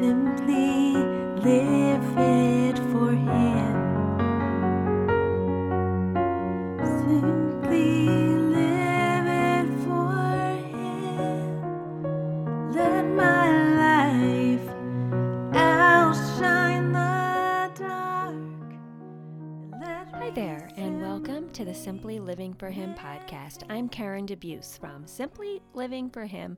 Simply live it for Him. Simply live it for Him. Let my life outshine the dark. Let Hi there, and welcome to the Simply Living for Him podcast. I'm Karen DeBeus from Simply Living for Him.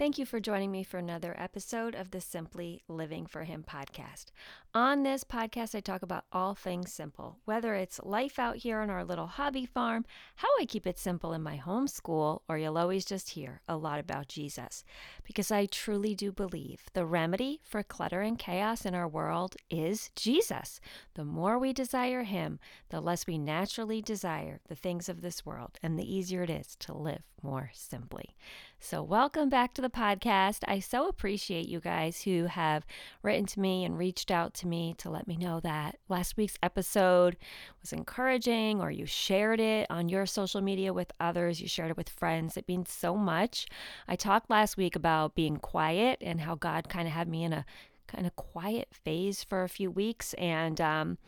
Thank you for joining me for another episode of the Simply Living for Him podcast. On this podcast, I talk about all things simple, whether it's life out here on our little hobby farm, how I keep it simple in my homeschool, or you'll always just hear a lot about Jesus. Because I truly do believe the remedy for clutter and chaos in our world is Jesus. The more we desire Him, the less we naturally desire the things of this world, and the easier it is to live more simply. So, welcome back to the podcast. I so appreciate you guys who have written to me and reached out to me to let me know that last week's episode was encouraging or you shared it on your social media with others, you shared it with friends. It means so much. I talked last week about being quiet and how God kind of had me in a kind of quiet phase for a few weeks. And, um,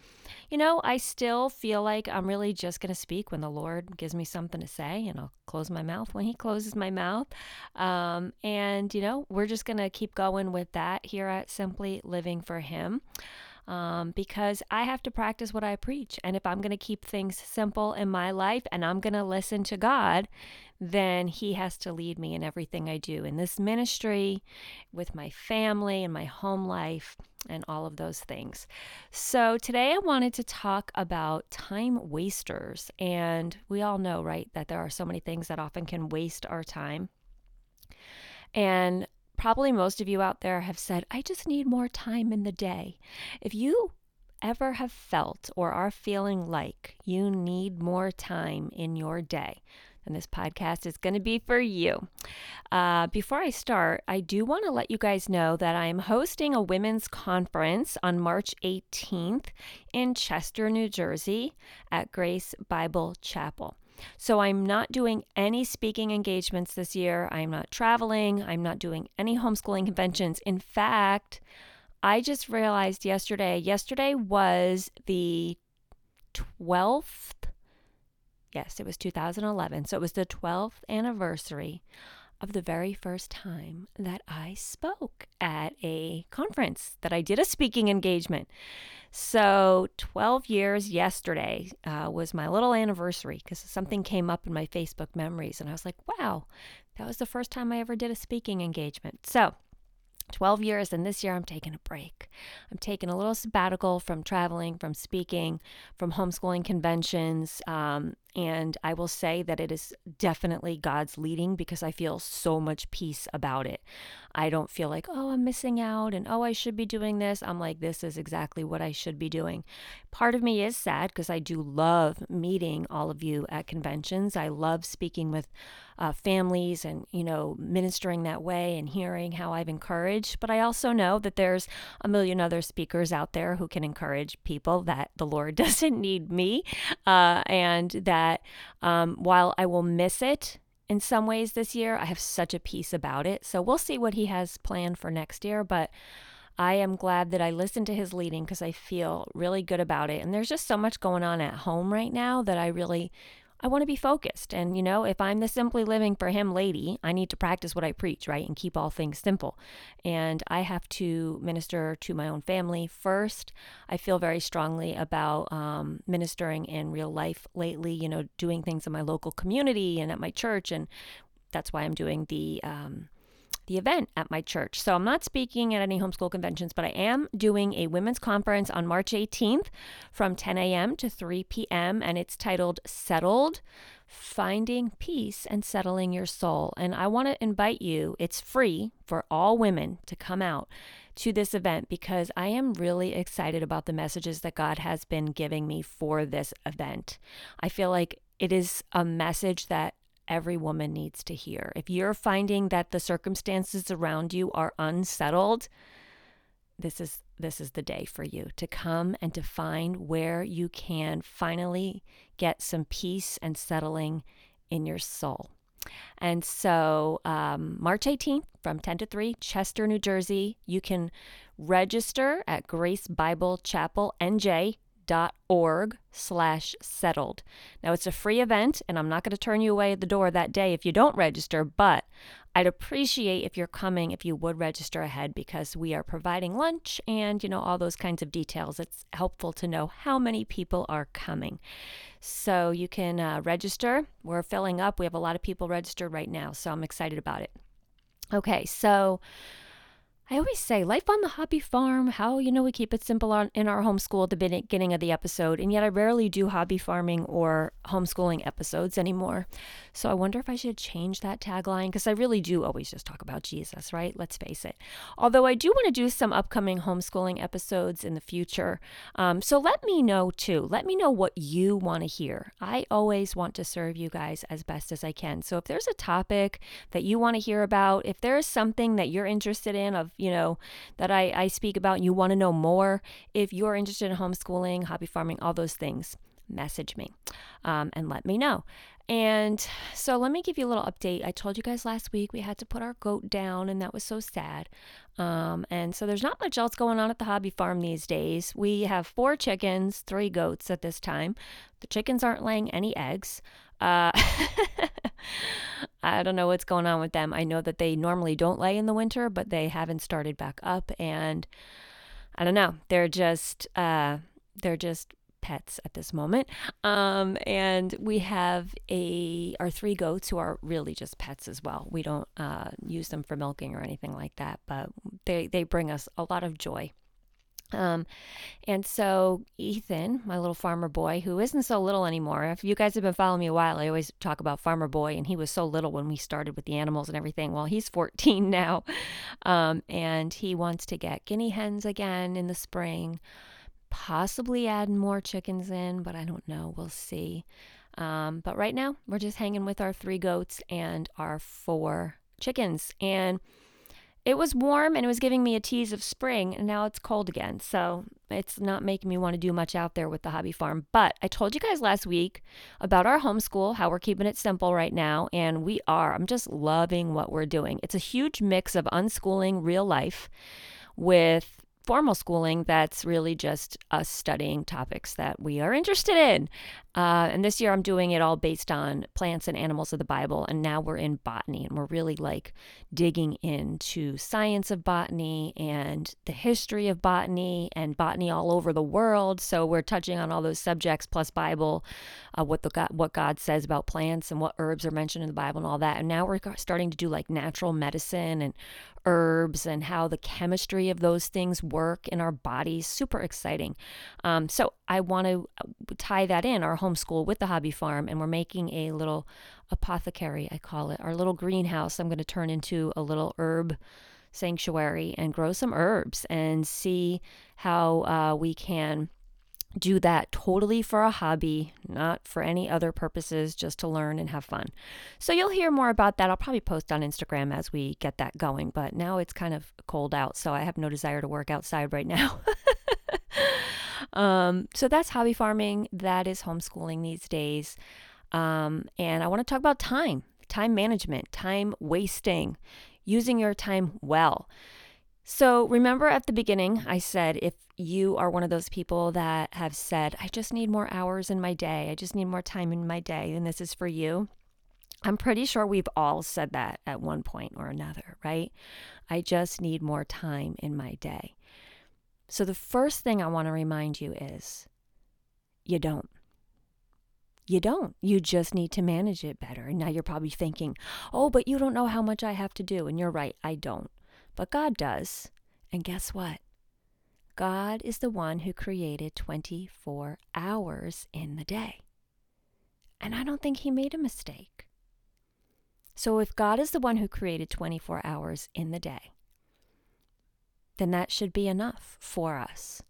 you know, I still feel like I'm really just going to speak when the Lord gives me something to say, and I'll close my mouth when He closes my mouth. Um, and, you know, we're just going to keep going with that here at Simply Living for Him. Um, because I have to practice what I preach. And if I'm going to keep things simple in my life and I'm going to listen to God, then He has to lead me in everything I do in this ministry, with my family and my home life, and all of those things. So today I wanted to talk about time wasters. And we all know, right, that there are so many things that often can waste our time. And probably most of you out there have said, I just need more time in the day. If you ever have felt or are feeling like you need more time in your day, then this podcast is going to be for you. Uh, before I start, I do want to let you guys know that I'm hosting a women's conference on March 18th in Chester, New Jersey at Grace Bible Chapel. So I'm not doing any speaking engagements this year. I'm not traveling. I'm not doing any homeschooling conventions. In fact, I just realized yesterday, yesterday was the 12th. Yes, it was 2011. So it was the 12th anniversary of the very first time that I spoke at a conference, that I did a speaking engagement. So, 12 years yesterday uh, was my little anniversary because something came up in my Facebook memories. And I was like, wow, that was the first time I ever did a speaking engagement. So, 12 years, and this year I'm taking a break. I'm taking a little sabbatical from traveling, from speaking, from homeschooling conventions. Um, and I will say that it is definitely God's leading because I feel so much peace about it. I don't feel like, oh, I'm missing out and oh, I should be doing this. I'm like, this is exactly what I should be doing. Part of me is sad because I do love meeting all of you at conventions. I love speaking with uh, families and, you know, ministering that way and hearing how I've encouraged. But I also know that there's a million other speakers out there who can encourage people that the Lord doesn't need me uh, and that that um, while I will miss it in some ways this year, I have such a peace about it. So we'll see what he has planned for next year. But I am glad that I listened to his leading because I feel really good about it. And there's just so much going on at home right now that I really I want to be focused. And, you know, if I'm the simply living for him lady, I need to practice what I preach, right? And keep all things simple. And I have to minister to my own family first. I feel very strongly about um, ministering in real life lately, you know, doing things in my local community and at my church. And that's why I'm doing the, um, the event at my church. So I'm not speaking at any homeschool conventions, but I am doing a women's conference on March 18th from 10 a.m. to 3 p.m. and it's titled Settled Finding Peace and Settling Your Soul. And I want to invite you, it's free for all women to come out to this event because I am really excited about the messages that God has been giving me for this event. I feel like it is a message that every woman needs to hear. If you're finding that the circumstances around you are unsettled, this is this is the day for you to come and to find where you can finally get some peace and settling in your soul. And so, um, March 18th from 10 to 3, Chester, New Jersey. You can register at Grace Bible Chapel NJ org slash settled. Now it's a free event and I'm not going to turn you away at the door that day if you don't register, but I'd appreciate if you're coming if you would register ahead because we are providing lunch and you know all those kinds of details. It's helpful to know how many people are coming. So you can uh, register. We're filling up. We have a lot of people registered right now, so I'm excited about it. Okay, so I always say life on the hobby farm, how, you know, we keep it simple on, in our homeschool at the beginning of the episode, and yet I rarely do hobby farming or homeschooling episodes anymore. So I wonder if I should change that tagline because I really do always just talk about Jesus, right? Let's face it. Although I do want to do some upcoming homeschooling episodes in the future. Um, so let me know too. Let me know what you want to hear. I always want to serve you guys as best as I can. So if there's a topic that you want to hear about, if there's something that you're interested in of you know, that I, I speak about and you want to know more, if you're interested in homeschooling, hobby farming, all those things, message me um, and let me know. And so let me give you a little update. I told you guys last week we had to put our goat down, and that was so sad. Um, and so there's not much else going on at the hobby farm these days. We have four chickens, three goats at this time. The chickens aren't laying any eggs. Uh, I don't know what's going on with them. I know that they normally don't lay in the winter, but they haven't started back up, and I don't know. They're just uh, they're just pets at this moment. Um, and we have a our three goats who are really just pets as well. We don't uh, use them for milking or anything like that, but they they bring us a lot of joy. Um, and so Ethan, my little farmer boy, who isn't so little anymore. If you guys have been following me a while, I always talk about farmer boy, and he was so little when we started with the animals and everything. Well, he's 14 now, um, and he wants to get guinea hens again in the spring. Possibly add more chickens in, but I don't know. We'll see. Um, but right now, we're just hanging with our three goats and our four chickens, and it was warm and it was giving me a tease of spring, and now it's cold again. So it's not making me want to do much out there with the hobby farm. But I told you guys last week about our homeschool, how we're keeping it simple right now, and we are. I'm just loving what we're doing. It's a huge mix of unschooling real life with formal schooling that's really just us studying topics that we are interested in. Uh, and this year I'm doing it all based on plants and animals of the Bible. And now we're in botany and we're really like digging into science of botany and the history of botany and botany all over the world. So we're touching on all those subjects plus Bible, uh, what the God, what God says about plants and what herbs are mentioned in the Bible and all that. And now we're starting to do like natural medicine and herbs and how the chemistry of those things work in our bodies. Super exciting. Um, so I want to uh, tie that in our homeschool with the hobby farm, and we're making a little apothecary, I call it, our little greenhouse. I'm going to turn into a little herb sanctuary and grow some herbs and see how uh, we can do that totally for a hobby, not for any other purposes, just to learn and have fun. So you'll hear more about that. I'll probably post on Instagram as we get that going, but now it's kind of cold out, so I have no desire to work outside right now. um, so that's hobby farming. That is homeschooling these days. Um, and I want to talk about time, time management, time wasting, using your time well. So, remember at the beginning, I said if you are one of those people that have said, I just need more hours in my day, I just need more time in my day, and this is for you. I'm pretty sure we've all said that at one point or another, right? I just need more time in my day. So, the first thing I want to remind you is you don't. You don't. You just need to manage it better. And now you're probably thinking, oh, but you don't know how much I have to do. And you're right, I don't. But God does. And guess what? God is the one who created 24 hours in the day. And I don't think he made a mistake. So if God is the one who created 24 hours in the day, then that should be enough for us.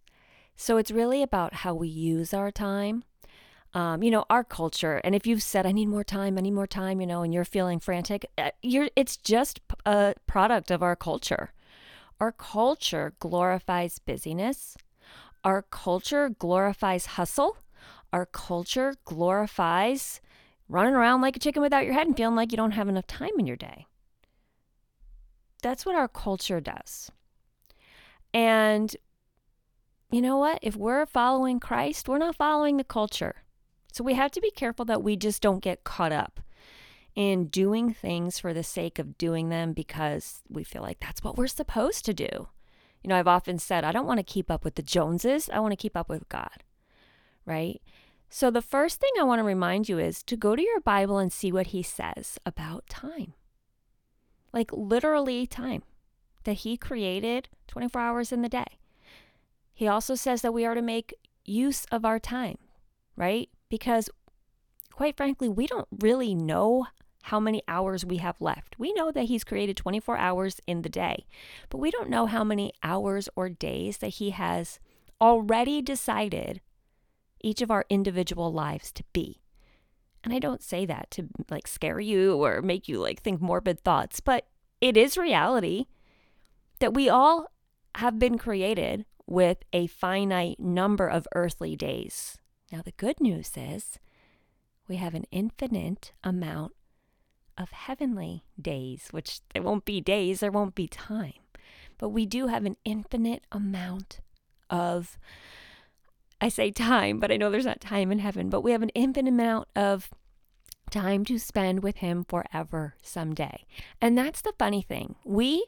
So it's really about how we use our time. Um, you know, our culture, and if you've said, I need more time, I need more time, you know, and you're feeling frantic, uh, you're, it's just a product of our culture. Our culture glorifies busyness. Our culture glorifies hustle. Our culture glorifies running around like a chicken without your head and feeling like you don't have enough time in your day. That's what our culture does. And you know what? If we're following Christ, we're not following the culture. So we have to be careful that we just don't get caught up in doing things for the sake of doing them because we feel like that's what we're supposed to do. You know, I've often said, I don't want to keep up with the Joneses, I want to keep up with God, right? So the first thing I want to remind you is to go to your Bible and see what He says about time. Like literally, time that He created 24 hours in the day. He also says that we are to make use of our time, right? Because quite frankly, we don't really know how many hours we have left. We know that He's created 24 hours in the day, but we don't know how many hours or days that He has already decided each of our individual lives to be. And I don't say that to like scare you or make you like think morbid thoughts, but it is reality that we all have been created with a finite number of earthly days. Now, the good news is we have an infinite amount of heavenly days, which there won't be days, there won't be time. But we do have an infinite amount of, I say time, but I know there's not time in heaven, but we have an infinite amount of time to spend with Him forever someday. And that's the funny thing. We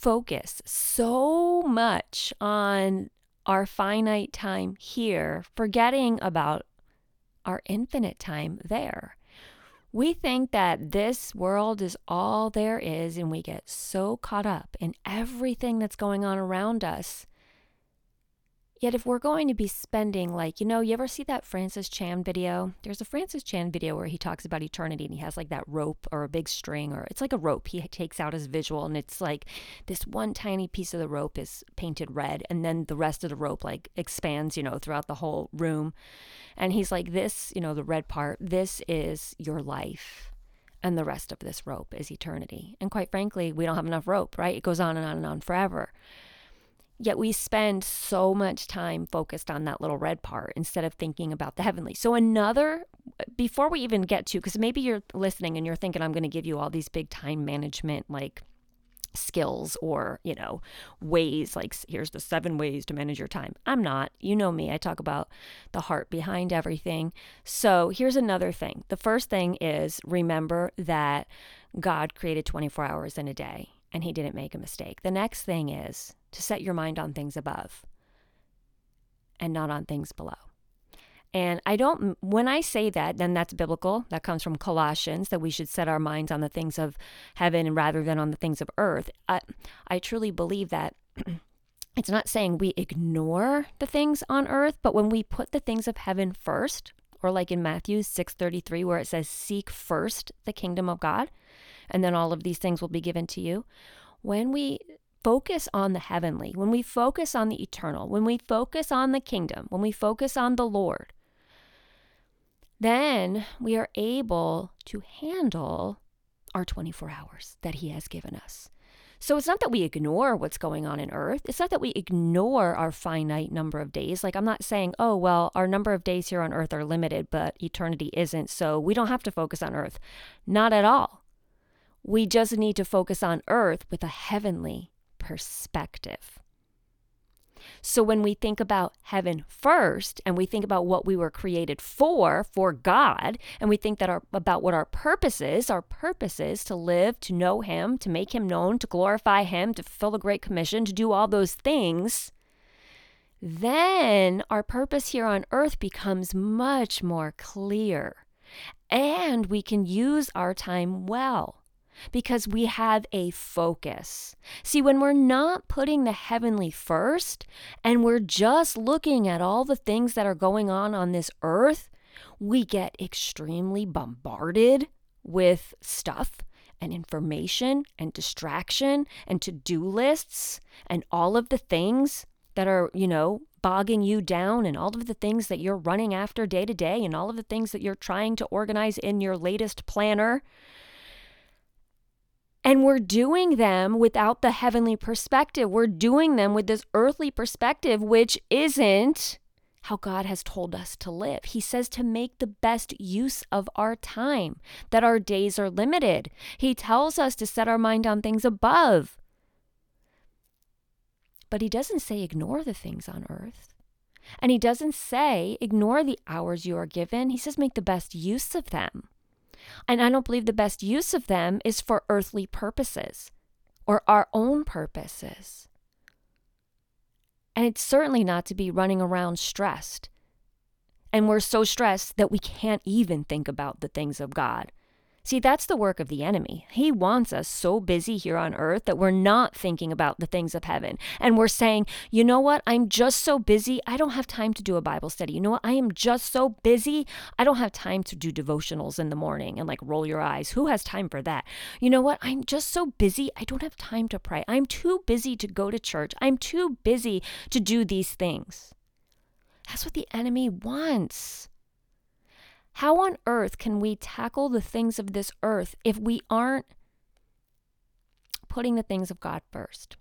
focus so much on our finite time here, forgetting about our infinite time there. We think that this world is all there is, and we get so caught up in everything that's going on around us. Yet, if we're going to be spending, like, you know, you ever see that Francis Chan video? There's a Francis Chan video where he talks about eternity and he has like that rope or a big string, or it's like a rope he takes out as visual, and it's like this one tiny piece of the rope is painted red, and then the rest of the rope like expands, you know, throughout the whole room. And he's like, This, you know, the red part, this is your life. And the rest of this rope is eternity. And quite frankly, we don't have enough rope, right? It goes on and on and on forever. Yet we spend so much time focused on that little red part instead of thinking about the heavenly. So, another, before we even get to, because maybe you're listening and you're thinking, I'm going to give you all these big time management, like skills or, you know, ways like here's the seven ways to manage your time. I'm not. You know me. I talk about the heart behind everything. So, here's another thing. The first thing is remember that God created 24 hours in a day and he didn't make a mistake. The next thing is to set your mind on things above and not on things below. And I don't, when I say that, then that's biblical. That comes from Colossians, that we should set our minds on the things of heaven rather than on the things of earth. I, I truly believe that it's not saying we ignore the things on earth, but when we put the things of heaven first, or like in Matthew 6:33 where it says seek first the kingdom of God and then all of these things will be given to you. When we focus on the heavenly, when we focus on the eternal, when we focus on the kingdom, when we focus on the Lord, then we are able to handle our 24 hours that He has given us. So it's not that we ignore what's going on in earth. It's not that we ignore our finite number of days. Like, I'm not saying, oh, well, our number of days here on earth are limited, but eternity isn't. So we don't have to focus on earth. Not at all. We just need to focus on earth with a heavenly perspective. So when we think about heaven first and we think about what we were created for, for God, and we think that our, about what our purpose is, our purpose is to live, to know Him, to make Him known, to glorify Him, to fulfill the Great Commission, to do all those things, then our purpose here on earth becomes much more clear. And we can use our time well because we have a focus. See, when we're not putting the heavenly first and we're just looking at all the things that are going on on this earth, we get extremely bombarded with stuff and information and distraction and to do lists and all of the things that are, you know, bogging you down and all of the things that you're running after day to day and all of the things that you're trying to organize in your latest planner and we're doing them without the heavenly perspective. We're doing them with this earthly perspective, which isn't how God has told us to live. He says to make the best use of our time, that our days are limited. He tells us to set our mind on things above. But He doesn't say ignore the things on earth. And He doesn't say ignore the hours you are given. He says make the best use of them. And I don't believe the best use of them is for earthly purposes or our own purposes. And it's certainly not to be running around stressed. And we're so stressed that we can't even think about the things of God. See, that's the work of the enemy. He wants us so busy here on earth that we're not thinking about the things of heaven. And we're saying, you know what? I'm just so busy. I don't have time to do a Bible study. You know what? I am just so busy. I don't have time to do devotionals in the morning and like roll your eyes. Who has time for that? You know what? I'm just so busy. I don't have time to pray. I'm too busy to go to church. I'm too busy to do these things. That's what the enemy wants. How on earth can we tackle the things of this earth if we aren't putting the things of God first?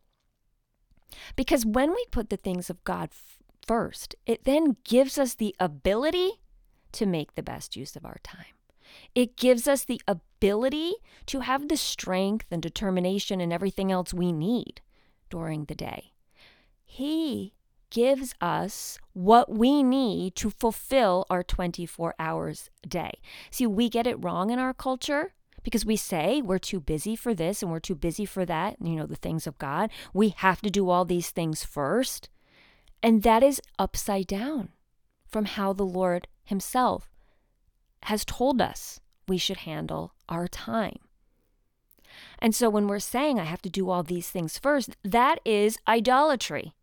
Because when we put the things of God f- first, it then gives us the ability to make the best use of our time. It gives us the ability to have the strength and determination and everything else we need during the day. He gives us what we need to fulfill our 24 hours a day. See, we get it wrong in our culture because we say we're too busy for this and we're too busy for that, you know, the things of God. We have to do all these things first. And that is upside down from how the Lord Himself has told us we should handle our time. And so when we're saying I have to do all these things first, that is idolatry.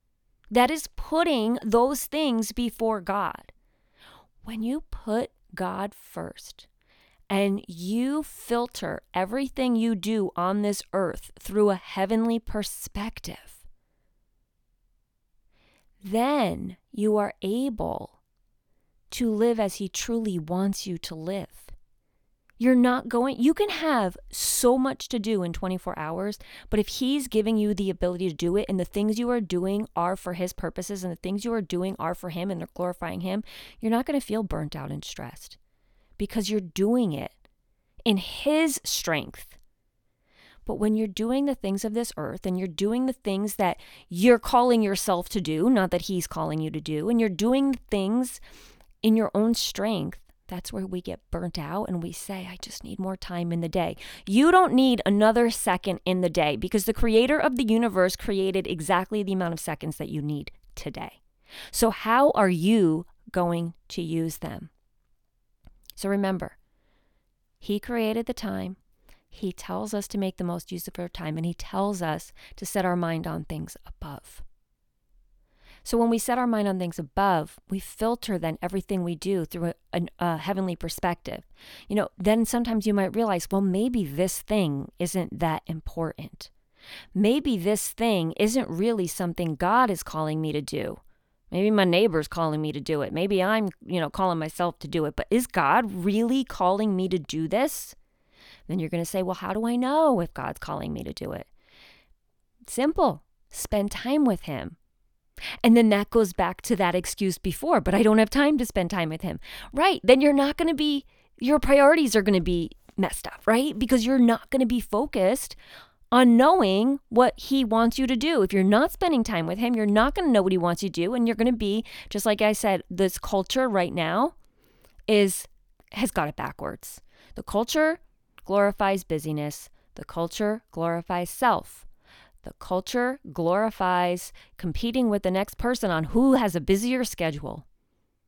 That is putting those things before God. When you put God first and you filter everything you do on this earth through a heavenly perspective, then you are able to live as He truly wants you to live. You're not going, you can have so much to do in 24 hours, but if He's giving you the ability to do it and the things you are doing are for His purposes and the things you are doing are for Him and they're glorifying Him, you're not going to feel burnt out and stressed because you're doing it in His strength. But when you're doing the things of this earth and you're doing the things that you're calling yourself to do, not that He's calling you to do, and you're doing things in your own strength, that's where we get burnt out and we say, I just need more time in the day. You don't need another second in the day because the creator of the universe created exactly the amount of seconds that you need today. So, how are you going to use them? So, remember, He created the time. He tells us to make the most use of our time, and He tells us to set our mind on things above. So when we set our mind on things above, we filter then everything we do through a, a, a, heavenly perspective. You know, then sometimes you might realize, well, maybe this thing isn't that important. Maybe this thing isn't really something God is calling me to do. Maybe my neighbor's calling me to do it. Maybe I'm, you know, calling myself to do it. But is God really calling me to do this? Then you're going to say, well, how do I know if God's calling me to do it? Simple. Spend time with Him. And then that goes back to that excuse before, but I don't have time to spend time with him. Right. Then you're not going to be, your priorities are going to be messed up, right? Because you're not going to be focused on knowing what he wants you to do. If you're not spending time with him, you're not going to know what he wants you to do. And you're going to be, just like I said, this culture right now is, has got it backwards. The culture glorifies busyness. The culture glorifies self. The culture glorifies competing with the next person on who has a busier schedule,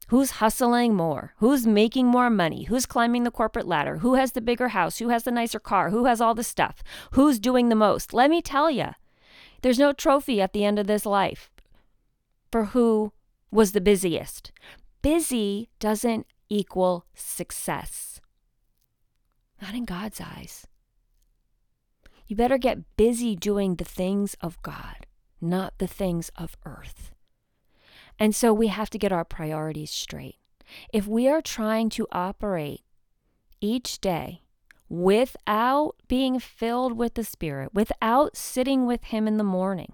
who's hustling more, who's making more money, who's climbing the corporate ladder, who has the bigger house, who has the nicer car, who has all the stuff, who's doing the most. Let me tell you, there's no trophy at the end of this life for who was the busiest. Busy doesn't equal success, not in God's eyes. You better get busy doing the things of God, not the things of earth. And so we have to get our priorities straight. If we are trying to operate each day without being filled with the Spirit, without sitting with Him in the morning,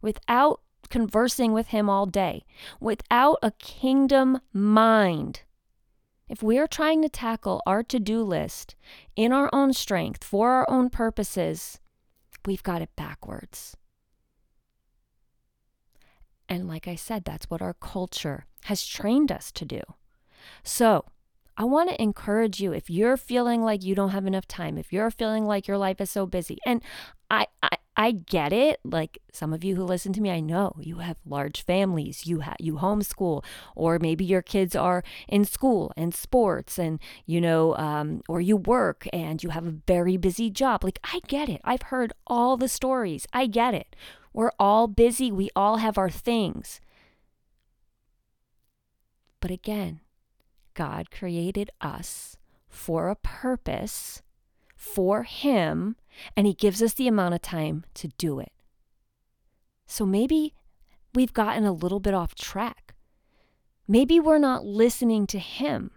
without conversing with Him all day without a kingdom mind. If we are trying to tackle our to do list in our own strength for our own purposes, we've got it backwards. And like I said, that's what our culture has trained us to do. So, I want to encourage you if you're feeling like you don't have enough time, if you're feeling like your life is so busy, and I, I, I get it. Like some of you who listen to me, I know you have large families, you have you homeschool, or maybe your kids are in school and sports, and you know, um, or you work and you have a very busy job. Like I get it. I've heard all the stories. I get it. We're all busy. We all have our things. But again, God created us for a purpose, for Him, and He gives us the amount of time to do it. So maybe we've gotten a little bit off track. Maybe we're not listening to Him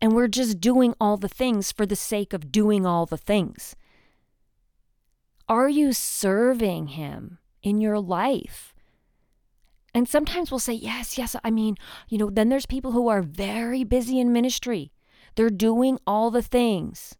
and we're just doing all the things for the sake of doing all the things. Are you serving Him? in your life. And sometimes we'll say, yes, yes. I mean, you know, then there's people who are very busy in ministry. They're doing all the things.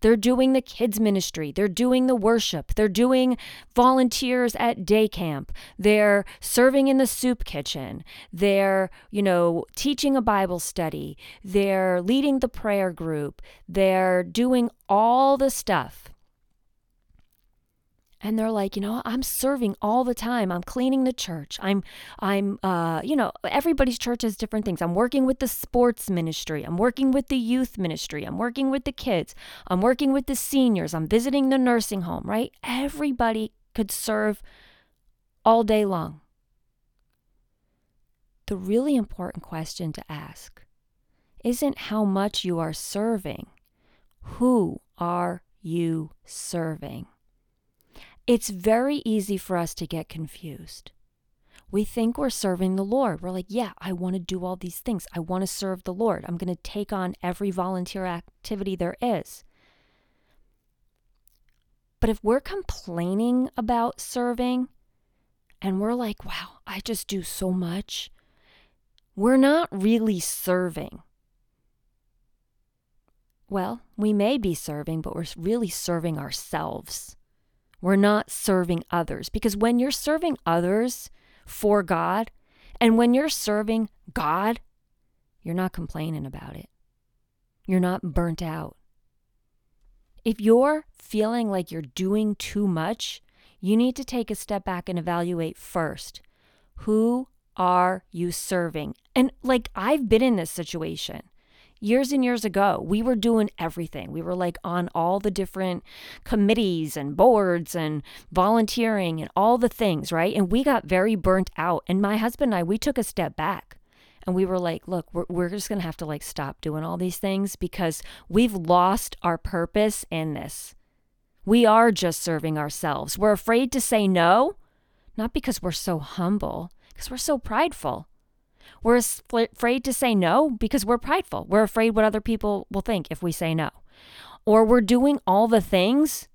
They're doing the kids' ministry. They're doing the worship. They're doing volunteers at day camp. They're serving in the soup kitchen. They're, you know, teaching a Bible study. They're leading the prayer group. They're doing all the stuff and they're like you know i'm serving all the time. I'm cleaning the church. I'm i'm uh you know everybody's church has different things. I'm working with the sports ministry. I'm working with the youth ministry. I'm working with the kids. I'm working with the seniors. I'm visiting the nursing home right? Everybody could serve all day long. The really important question to ask isn't how much you are serving. Who are you serving it's very easy for us to get confused. We think we're serving the Lord. We're like, yeah, I want to do all these things. I want to serve the Lord. I'm going to take on every volunteer activity there is. But if we're complaining about serving and we're like, wow, I just do so much, we're not really serving. Well, we may be serving, but we're really serving ourselves. We're not serving others. Because when you're serving others for God, and when you're serving God, you're not complaining about it. You're not burnt out. If you're feeling like you're doing too much, you need to take a step back and evaluate first who are you serving? And like I've been in this situation years and years ago, we were doing everything. We were like on all the different committees and boards and volunteering and all the things, right? And we got very burnt out. And my husband and I, we took a step back and we were like, look, we're, we're just going to have to like stop doing all these things because we've lost our purpose in this. We are just serving ourselves. We're afraid to say no, not because we're so humble, because we're so prideful. We're afraid to say no because we're prideful. We're afraid what other people will think if we say no. Or we're doing all the things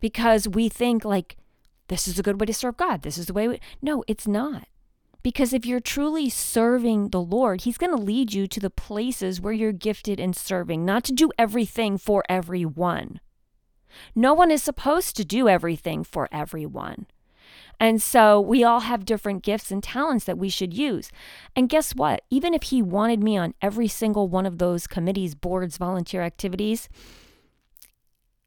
because we think like this is a good way to serve God. This is the way we No, it's not. Because if you're truly serving the Lord, He's going to lead you to the places where you're gifted in serving, not to do everything for everyone. No one is supposed to do everything for everyone. And so we all have different gifts and talents that we should use. And guess what? Even if he wanted me on every single one of those committees, boards, volunteer activities,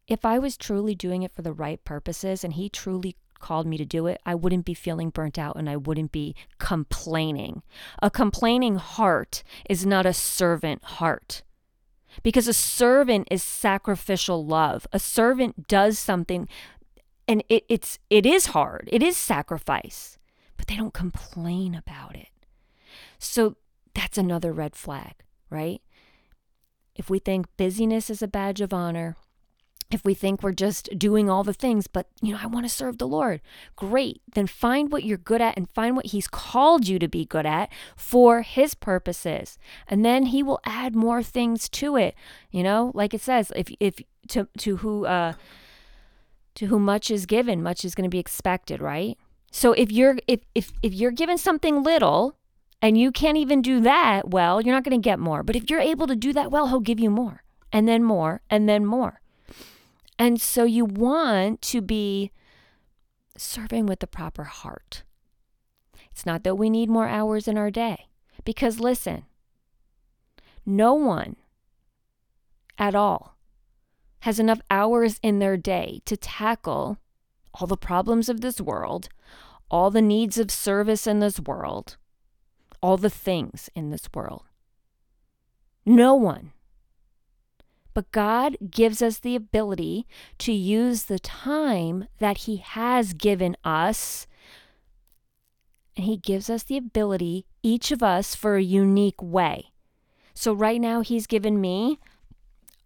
if I was truly doing it for the right purposes and he truly called me to do it, I wouldn't be feeling burnt out and I wouldn't be complaining. A complaining heart is not a servant heart. Because a servant is sacrificial love. A servant does something and it, it's it is hard. It is sacrifice but they don't complain about it. So that's another red flag right? If we think busyness is a badge of honor if we think we're just doing all the things but you know i want to serve the lord great. Then find what you're good at and find what he's called you to be good at for his purposes. And then he will add more things to it. You know like it says if if to to who uh to whom much is given, much is going to be expected, right? So if you're if if if you're given something little and you can't even do that well, you're not going to get more. But if you're able to do that well, he'll give you more and then more and then more. And so you want to be serving with the proper heart. It's not that we need more hours in our day. Because listen, no one at all has enough hours in their day to tackle all the problems of this world, all the needs of service in this world, all the things in this world. No one. But God gives us the ability to use the time that He has given us. And He gives us the ability, each of us, for a unique way. So, right now, He's given me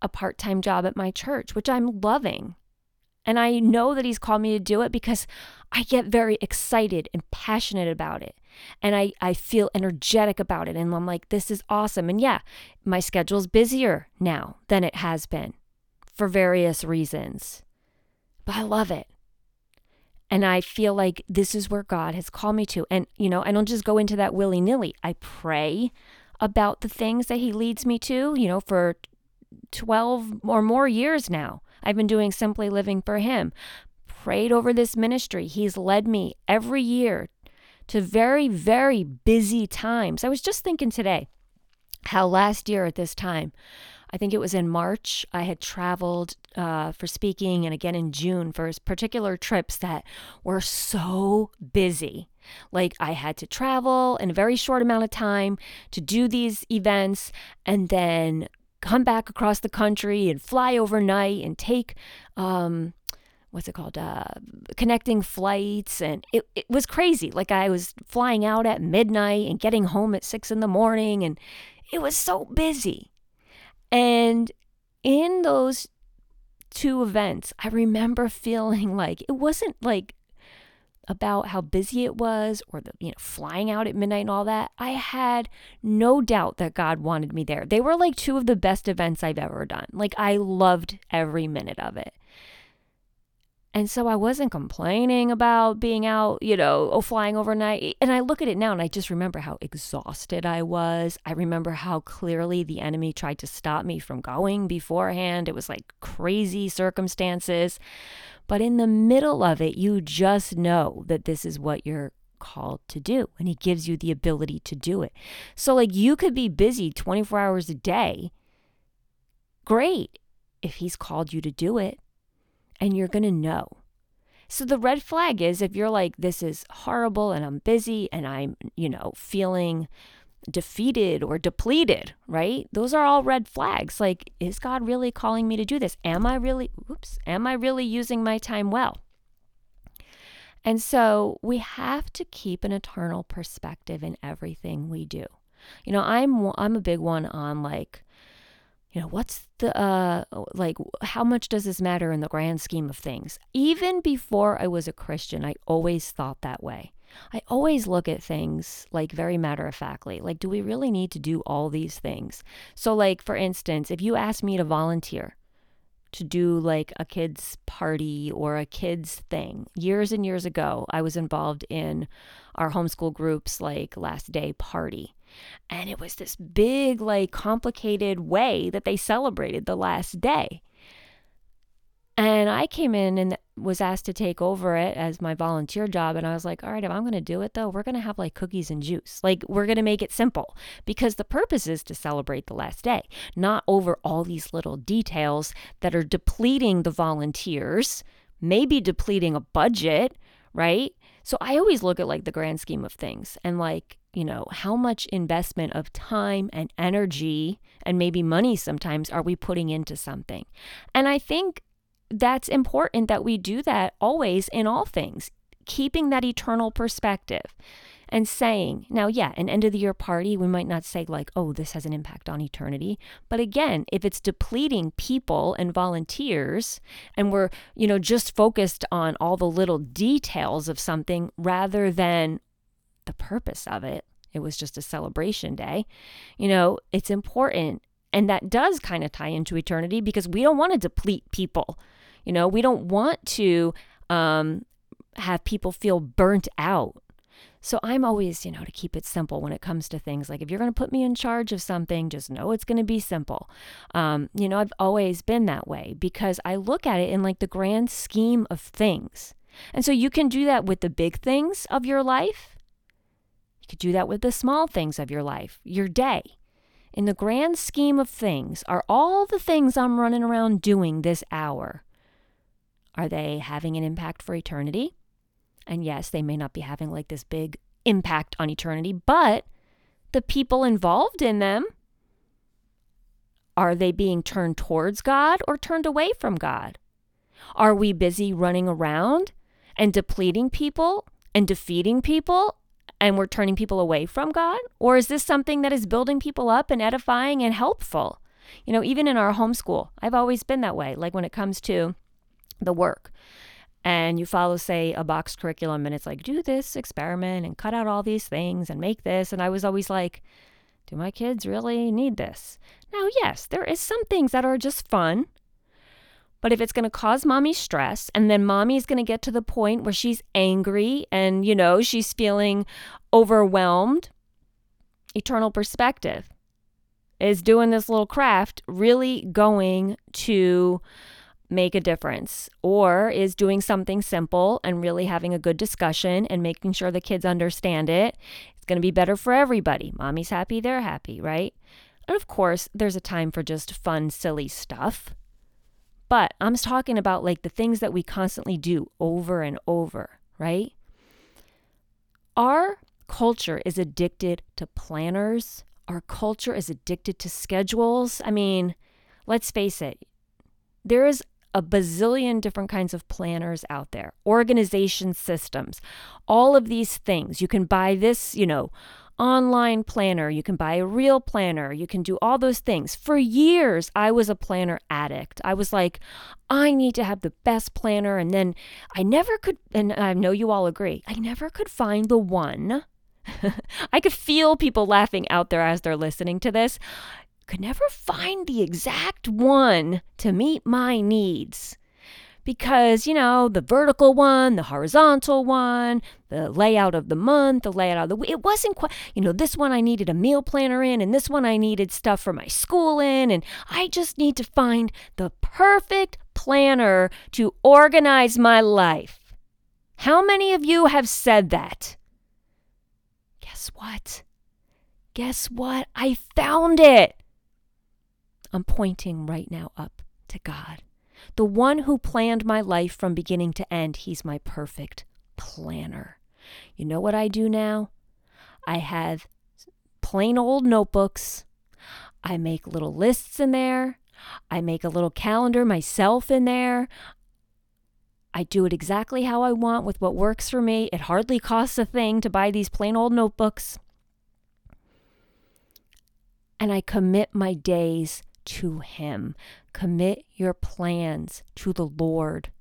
a part time job at my church, which I'm loving. And I know that He's called me to do it because I get very excited and passionate about it. And I, I feel energetic about it. And I'm like, this is awesome. And yeah, my schedule's busier now than it has been for various reasons. But I love it. And I feel like this is where God has called me to. And, you know, I don't just go into that willy nilly. I pray about the things that He leads me to, you know, for 12 or more years now. I've been doing Simply Living for Him prayed over this ministry. He's led me every year to very, very busy times. I was just thinking today how last year at this time, I think it was in March, I had traveled uh, for speaking and again in June for particular trips that were so busy. Like I had to travel in a very short amount of time to do these events and then come back across the country and fly overnight and take um, what's it called uh, connecting flights. And it, it was crazy. Like i was flying out at midnight and getting home at six in the morning and it was so busy. And in those two events i remember feeling like it wasn't like about how busy it was or the you know flying out at midnight and all that i had no doubt that god wanted me there they were like two of the best events i've ever done like i loved every minute of it and so I wasn't complaining about being out, you know, oh, flying overnight. And I look at it now and I just remember how exhausted I was. I remember how clearly the enemy tried to stop me from going beforehand. It was like crazy circumstances. But in the middle of it, you just know that this is what you're called to do. And he gives you the ability to do it. So, like, you could be busy 24 hours a day. Great if he's called you to do it and you're going to know. So the red flag is if you're like, this is horrible and I'm busy and I'm, you know, feeling defeated or depleted, right? Those are all red flags. Like, is God really calling me to do this? Am I really, oops, am I really using my time well? And so we have to keep an eternal perspective in everything we do. You know, I'm I'm a big one on like you know, what's the, uh, like, how much does this matter in the grand scheme of things? Even before I was a Christian, I always thought that way. I always look at things like very matter of factly. Like, do we really need to do all these things? So, like, for instance, if you ask me to volunteer to do like a kid's party or a kid's thing, years and years ago, I was involved in our homeschool group's like last day party. And it was this big, like, complicated way that they celebrated the last day. And I came in and was asked to take over it as my volunteer job. And I was like, all right, if I'm going to do it though, we're going to have like cookies and juice. Like, we're going to make it simple because the purpose is to celebrate the last day, not over all these little details that are depleting the volunteers, maybe depleting a budget, right? So I always look at like the grand scheme of things and like, you know, how much investment of time and energy and maybe money sometimes are we putting into something? And I think that's important that we do that always in all things, keeping that eternal perspective and saying, now, yeah, an end of the year party, we might not say, like, oh, this has an impact on eternity. But again, if it's depleting people and volunteers, and we're, you know, just focused on all the little details of something rather than the purpose of it. It was just a celebration day. You know, it's important. And that does kind of tie into eternity because we don't want to deplete people. You know, we don't want to um, have people feel burnt out. So I'm always, you know, to keep it simple when it comes to things. Like if you're going to put me in charge of something, just know it's going to be simple. Um, you know, I've always been that way because I look at it in like the grand scheme of things. And so you can do that with the big things of your life. You could do that with the small things of your life, your day. In the grand scheme of things, are all the things I'm running around doing this hour, are they having an impact for eternity? And yes, they may not be having like this big impact on eternity, but the people involved in them, are they being turned towards God or turned away from God? Are we busy running around and depleting people and defeating people and we're turning people away from God? Or is this something that is building people up and edifying and helpful? You know, even in our homeschool, I've always been that way. Like when it comes to the work, and you follow, say, a box curriculum, and it's like, do this experiment and cut out all these things and make this. And I was always like, do my kids really need this? Now, yes, there is some things that are just fun. But if it's going to cause mommy stress, and then mommy's going to get to the point where she's angry and, you know, she's feeling overwhelmed, eternal perspective is doing this little craft really going to make a difference or is doing something simple and really having a good discussion and making sure the kids understand it. It's going to be better for everybody. Mommy's happy, they're happy, right? And of course, there's a time for just fun, silly stuff. But I'm talking about like the things that we constantly do over and over, right? Our culture is addicted to planners. Our culture is addicted to schedules. I mean, let's face it, there is a bazillion different kinds of planners out there, organization systems, all of these things. You can buy this, you know, online planner, you can buy a real planner, you can do all those things. For years, I was a planner addict. I was like, I need to have the best planner. And then I never could, and I know you all agree, I never could find the one. I could feel people laughing out there as they're listening to this could never find the exact one to meet my needs. Because, you know, the vertical one, the horizontal one, the layout of the month, the layout of the week, it wasn't quite, you know, this one I needed a meal planner in, and this one I needed stuff for my school in, and I just need to find the perfect planner to organize my life. How many of you have said that? Guess what? Guess what? I found it. I'm pointing right now up to God. The one who planned my life from beginning to end, He's my perfect planner. You know what I do now? I have plain old notebooks. I make little lists in there. I make a little calendar myself in there. I do it exactly how I want with what works for me. It hardly costs a thing to buy these plain old notebooks. And I commit my days to Him. Commit your plans to the Lord.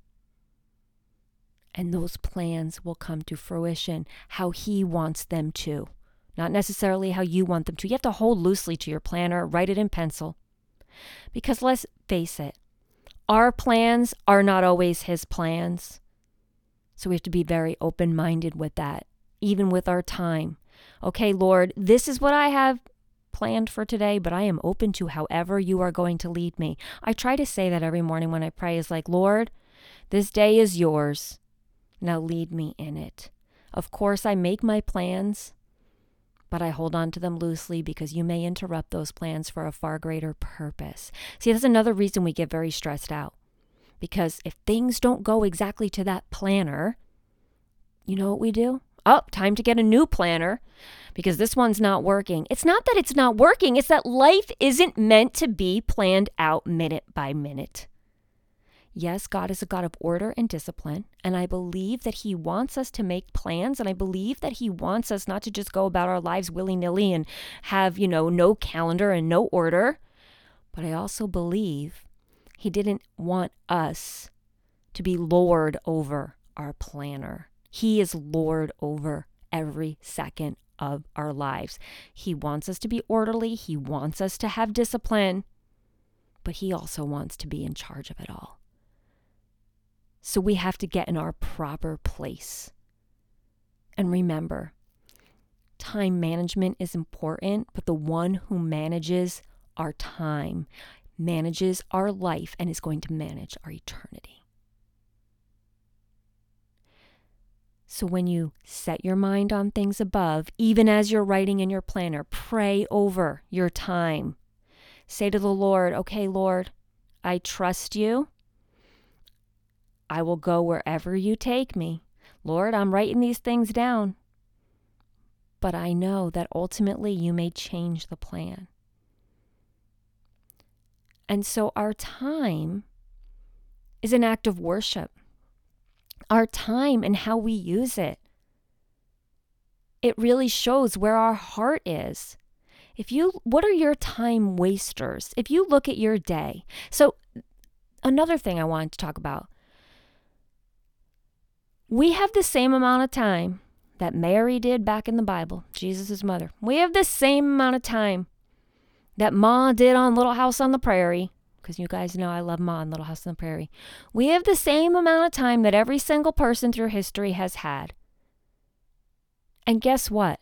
And those plans will come to fruition how He wants them to, not necessarily how you want them to. You have to hold loosely to your planner, write it in pencil. Because let's face it, our plans are not always His plans. So we have to be very open minded with that, even with our time. Okay, Lord, this is what I have planned for today, but I am open to however you are going to lead me. I try to say that every morning when I pray is like, Lord, this day is yours. Now lead me in it. Of course, I make my plans, but I hold on to them loosely because you may interrupt those plans for a far greater purpose. See, that's another reason we get very stressed out. Because if things don't go exactly to that planner, you know what we do? Oh, time to get a new planner because this one's not working. It's not that it's not working, it's that life isn't meant to be planned out minute by minute. Yes, God is a God of order and discipline, and I believe that He wants us to make plans, and I believe that He wants us not to just go about our lives willy nilly and have, you know, no calendar and no order. But I also believe He didn't want us to be lord over our planner. He is lord over every second of our lives. He wants us to be orderly, He wants us to have discipline, but He also wants to be in charge of it all. So we have to get in our proper place. And remember, time management is important, but the one who manages our time manages our life and is going to manage our eternity. So when you set your mind on things above, even as you're writing in your planner, pray over your time. Say to the Lord, okay, Lord, I trust you. I will go wherever you take me. Lord, I'm writing these things down. But I know that ultimately you may change the plan. And so our time is an act of worship. Our time and how we use it. It really shows where our heart is. If you what are your time wasters? If you look at your day. So another thing I wanted to talk about. We have the same amount of time that Mary did back in the Bible, Jesus' mother. We have the same amount of time that Ma did on Little House on the Prairie, because you guys know I love Ma and Little House on the Prairie. We have the same amount of time that every single person through history has had. And guess what?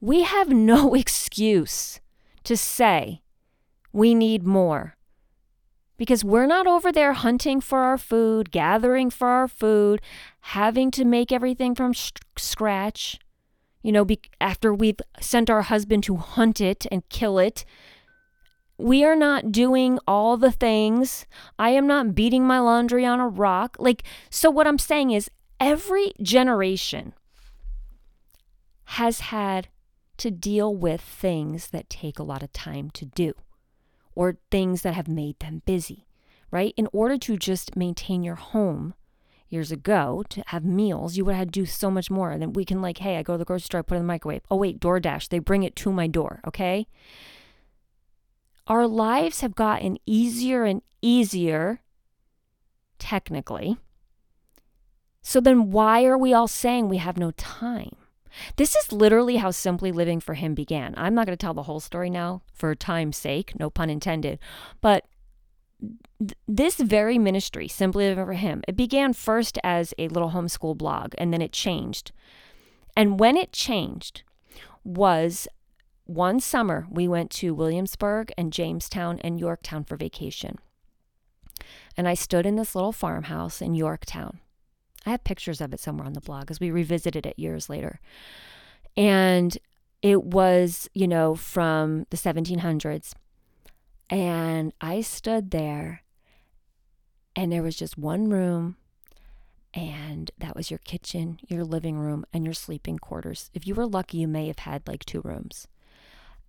We have no excuse to say we need more because we're not over there hunting for our food, gathering for our food, having to make everything from sh- scratch you know, be, after we've sent our husband to hunt it and kill it. We are not doing all the things. I am not beating my laundry on a rock. Like, so what I'm saying is every generation has had to deal with things that take a lot of time to do or things that have made them busy, right? In order to just maintain your home, years ago to have meals, you would have to do so much more. Then we can like, hey, I go to the grocery store, I put it in the microwave. Oh wait, DoorDash, they bring it to my door, okay? Our lives have gotten easier and easier, technically. So then why are we all saying we have no time? This is literally how Simply Living for Him began. I'm not going to tell the whole story now for time's sake, no pun intended. But this very ministry, Simply Living for Him, it began first as a little homeschool blog and then it changed. And when it changed was one summer we went to Williamsburg and Jamestown and Yorktown for vacation. And I stood in this little farmhouse in Yorktown. I have pictures of it somewhere on the blog as we revisited it years later. And it was, you know, from the 1700s. And I stood there, and there was just one room, and that was your kitchen, your living room, and your sleeping quarters. If you were lucky, you may have had like two rooms.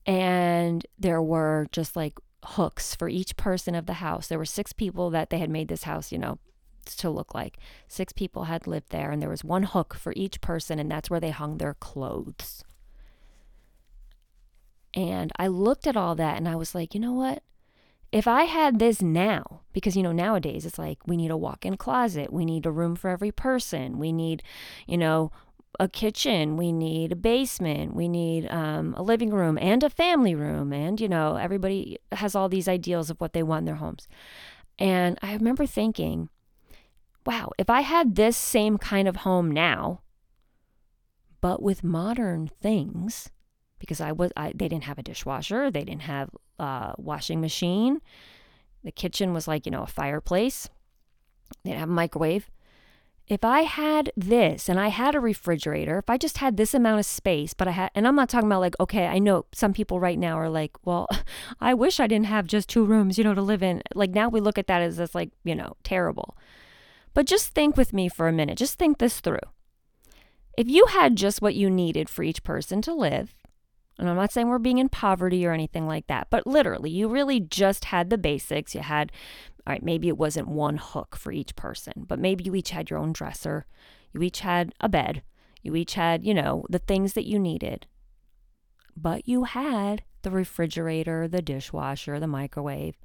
And there were just like hooks for each person of the house. There were six people that they had made this house, you know, to look like. Six people had lived there, and there was one hook for each person, and that's where they hung their clothes. And I looked at all that and I was like, you know what? if I had this now, because you know, nowadays it's like we need a walk in closet, we need a room for every person, we need, you know, a kitchen, we need a basement, we need um, a living room and a family room. And, you know, everybody has all these ideals of what they want in their homes. And I remember thinking, wow, if I had this same kind of home now, but with modern things, because I was I, they didn't have a dishwasher, they didn't have a washing machine. The kitchen was like, you know, a fireplace. They didn't have a microwave. If I had this and I had a refrigerator, if I just had this amount of space, but I had, and I'm not talking about like, okay, I know some people right now are like, well, I wish I didn't have just two rooms, you know, to live in. Like now we look at that as this like, you know, terrible. But just think with me for a minute. Just think this through. If you had just what you needed for each person to live, and I'm not saying we're being in poverty or anything like that, but literally, you really just had the basics. You had, all right, maybe it wasn't one hook for each person, but maybe you each had your own dresser. You each had a bed. You each had, you know, the things that you needed. But you had the refrigerator, the dishwasher, the microwave.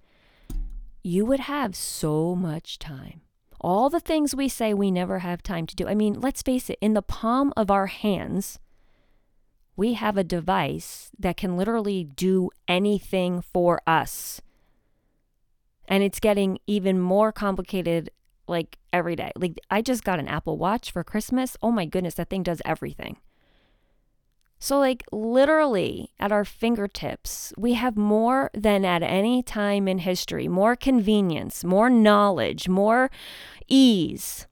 You would have so much time. All the things we say we never have time to do. I mean, let's face it, in the palm of our hands, we have a device that can literally do anything for us. And it's getting even more complicated like every day. Like I just got an Apple Watch for Christmas. Oh my goodness, that thing does everything. So, like, literally at our fingertips, we have more than at any time in history more convenience, more knowledge, more ease.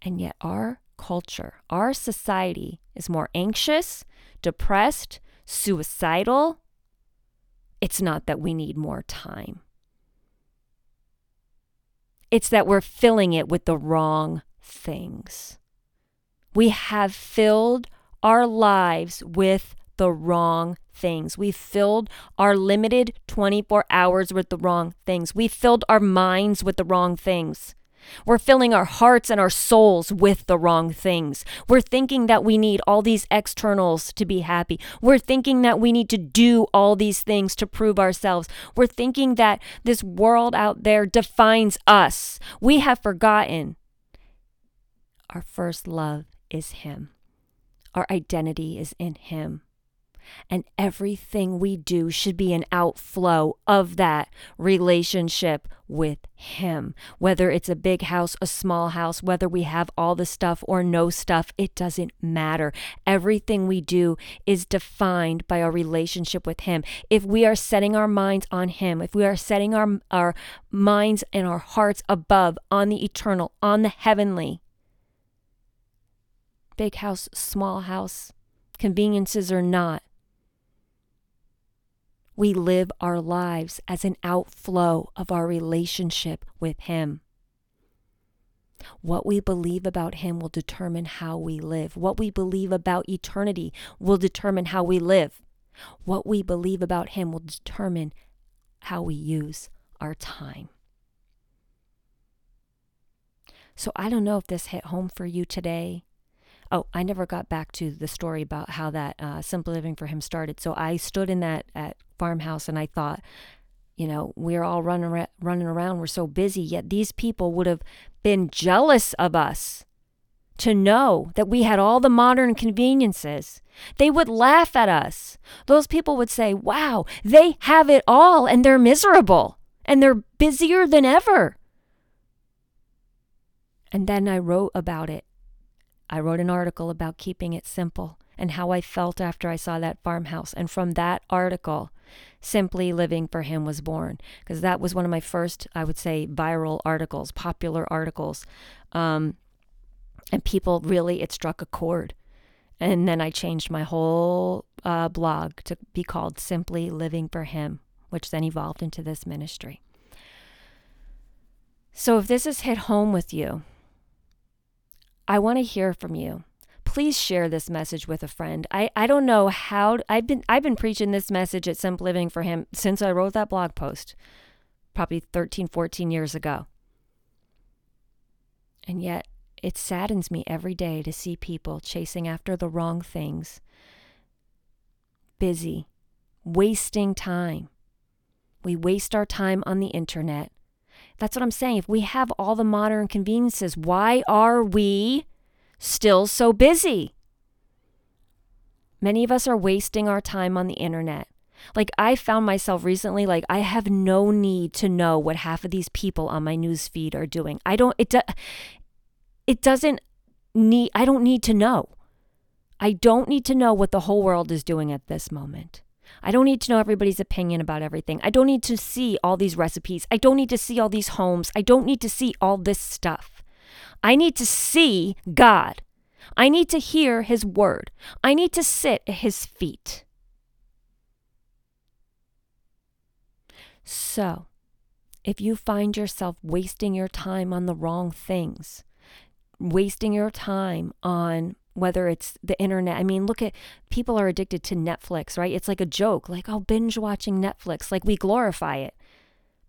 And yet, our culture, our society is more anxious, depressed, suicidal. It's not that we need more time, it's that we're filling it with the wrong things. We have filled our lives with the wrong things. We've filled our limited 24 hours with the wrong things. We've filled our minds with the wrong things. We're filling our hearts and our souls with the wrong things. We're thinking that we need all these externals to be happy. We're thinking that we need to do all these things to prove ourselves. We're thinking that this world out there defines us. We have forgotten our first love is Him. Our identity is in Him. And everything we do should be an outflow of that relationship with Him. Whether it's a big house, a small house, whether we have all the stuff or no stuff, it doesn't matter. Everything we do is defined by our relationship with Him. If we are setting our minds on Him, if we are setting our, our minds and our hearts above on the eternal, on the heavenly, big house, small house, conveniences or not. We live our lives as an outflow of our relationship with Him. What we believe about Him will determine how we live. What we believe about eternity will determine how we live. What we believe about Him will determine how we use our time. So I don't know if this hit home for you today. Oh, I never got back to the story about how that uh, Simple Living for him started. So I stood in that at farmhouse and I thought, you know, we're all running running around. We're so busy. Yet these people would have been jealous of us to know that we had all the modern conveniences. They would laugh at us. Those people would say, "Wow, they have it all and they're miserable and they're busier than ever." And then I wrote about it I wrote an article about keeping it simple and how I felt after I saw that farmhouse. And from that article, Simply Living for Him was born because that was one of my first, I would say, viral articles, popular articles. Um, and people really, it struck a chord. And then I changed my whole uh, blog to be called Simply Living for Him, which then evolved into this ministry. So if this has hit home with you, I want to hear from you. Please share this message with a friend. I, I don't know how I've been I've been preaching this message at Simple Living for him since I wrote that blog post, probably 13, 14 years ago. And yet it saddens me every day to see people chasing after the wrong things, busy, wasting time. We waste our time on the internet. That's what I'm saying. If we have all the modern conveniences, why are we still so busy? Many of us are wasting our time on the internet. Like I found myself recently like I have no need to know what half of these people on my news feed are doing. I don't it do, it doesn't need I don't need to know. I don't need to know what the whole world is doing at this moment. I don't need to know everybody's opinion about everything. I don't need to see all these recipes. I don't need to see all these homes. I don't need to see all this stuff. I need to see God. I need to hear His word. I need to sit at His feet. So, if you find yourself wasting your time on the wrong things, wasting your time on whether it's the internet. I mean, look at people are addicted to Netflix, right? It's like a joke, like, oh, binge watching Netflix, like we glorify it.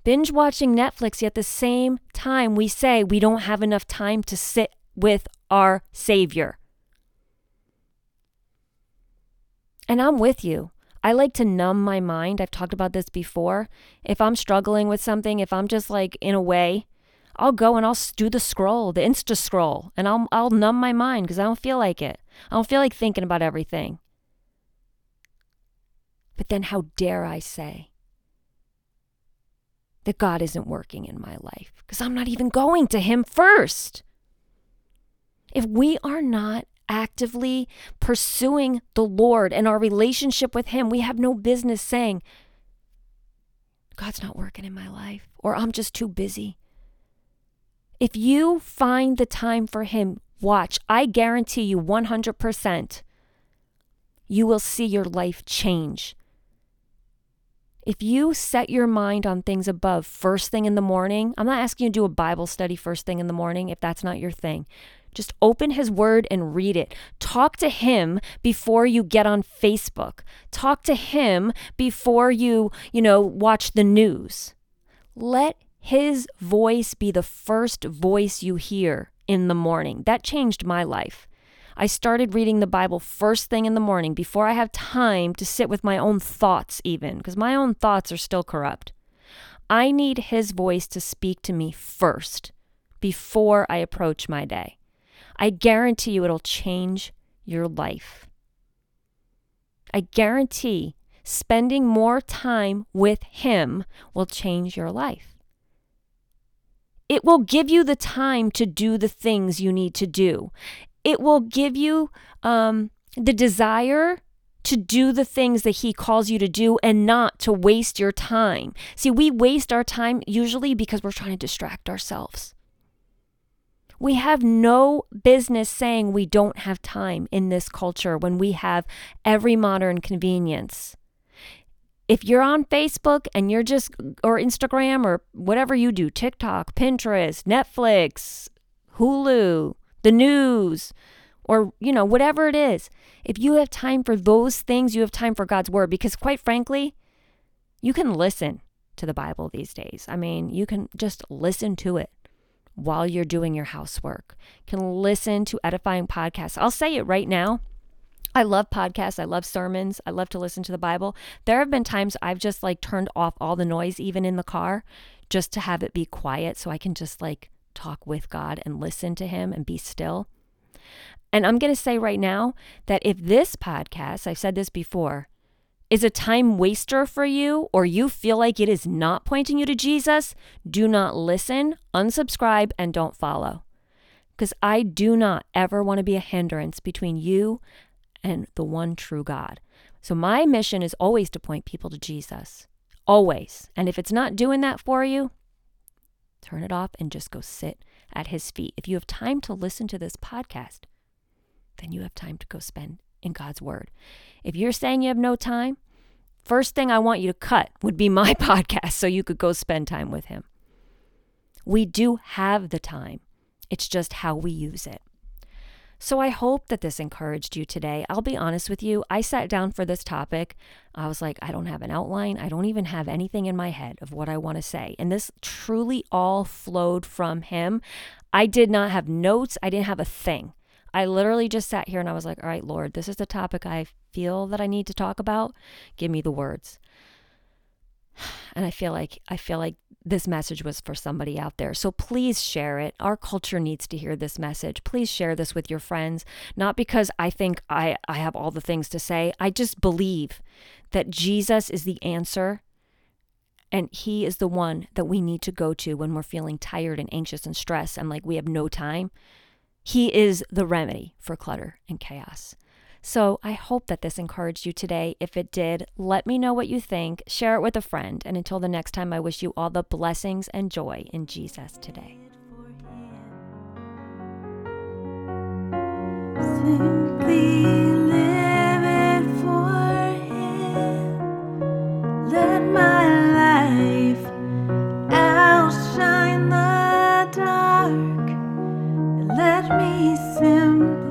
Binge watching Netflix, yet the same time we say we don't have enough time to sit with our Savior. And I'm with you. I like to numb my mind. I've talked about this before. If I'm struggling with something, if I'm just like in a way, I'll go and I'll do the scroll, the Insta scroll, and I'll I'll numb my mind because I don't feel like it. I don't feel like thinking about everything. But then how dare I say that God isn't working in my life because I'm not even going to Him first. If we are not actively pursuing the Lord and our relationship with Him, we have no business saying, God's not working in my life, or I'm just too busy. If you find the time for Him, watch. I guarantee you 100%, you will see your life change. If you set your mind on things above first thing in the morning, I'm not asking you to do a Bible study first thing in the morning if that's not your thing. Just open his word and read it. Talk to him before you get on Facebook. Talk to him before you, you know, watch the news. Let his voice be the first voice you hear in the morning. That changed my life. I started reading the Bible first thing in the morning before I have time to sit with my own thoughts, even, because my own thoughts are still corrupt. I need His voice to speak to me first before I approach my day. I guarantee you it'll change your life. I guarantee spending more time with Him will change your life. It will give you the time to do the things you need to do it will give you um, the desire to do the things that he calls you to do and not to waste your time. See, we waste our time usually because we're trying to distract ourselves. We have no business saying we don't have time in this culture when we have every modern convenience. If you're on Facebook and you're just, or Instagram or whatever you do, TikTok, Pinterest, Netflix, Hulu, the news, or, you know, whatever it is. If you have time for those things, you have time for God's word because, quite frankly, you can listen to the Bible these days. I mean, you can just listen to it while you're doing your housework. You can listen to edifying podcasts. I'll say it right now. I love podcasts. I love sermons. I love to listen to the Bible. There have been times I've just like turned off all the noise, even in the car, just to have it be quiet so I can just like talk with God and listen to Him and be still. And I'm going to say right now that if this podcast, I've said this before, is a time waster for you or you feel like it is not pointing you to Jesus, do not listen, unsubscribe, and don't follow. Because I do not ever want to be a hindrance between you and the one true God. So my mission is always to point people to Jesus. Always. And if it's not doing that for you, turn it off and just go sit at his feet. If you have time to listen to this podcast, then you have time to go spend in God's word. If you're saying you have no time, first thing I want you to cut would be my podcast so you could go spend time with him. We do have the time. It's just how we use it. So I hope that this encouraged you today. I'll be honest with you, I sat down for this topic. I was like, I don't have an outline. I don't even have anything in my head of what I want to say. And this truly all flowed from him. I did not have notes, I didn't have a thing. I literally just sat here and I was like, all right, Lord, this is the topic I feel that I need to talk about. Give me the words. And I feel like I feel like this message was for somebody out there. So please share it. Our culture needs to hear this message. Please share this with your friends, not because I think I, I have all the things to say. I just believe that Jesus is the answer and he is the one that we need to go to when we're feeling tired and anxious and stressed and like we have no time. He is the remedy for clutter and chaos. So I hope that this encouraged you today. If it did, let me know what you think, share it with a friend, and until the next time, I wish you all the blessings and joy in Jesus today. Simply for Him. Let my life outshine the dark. Let me simply.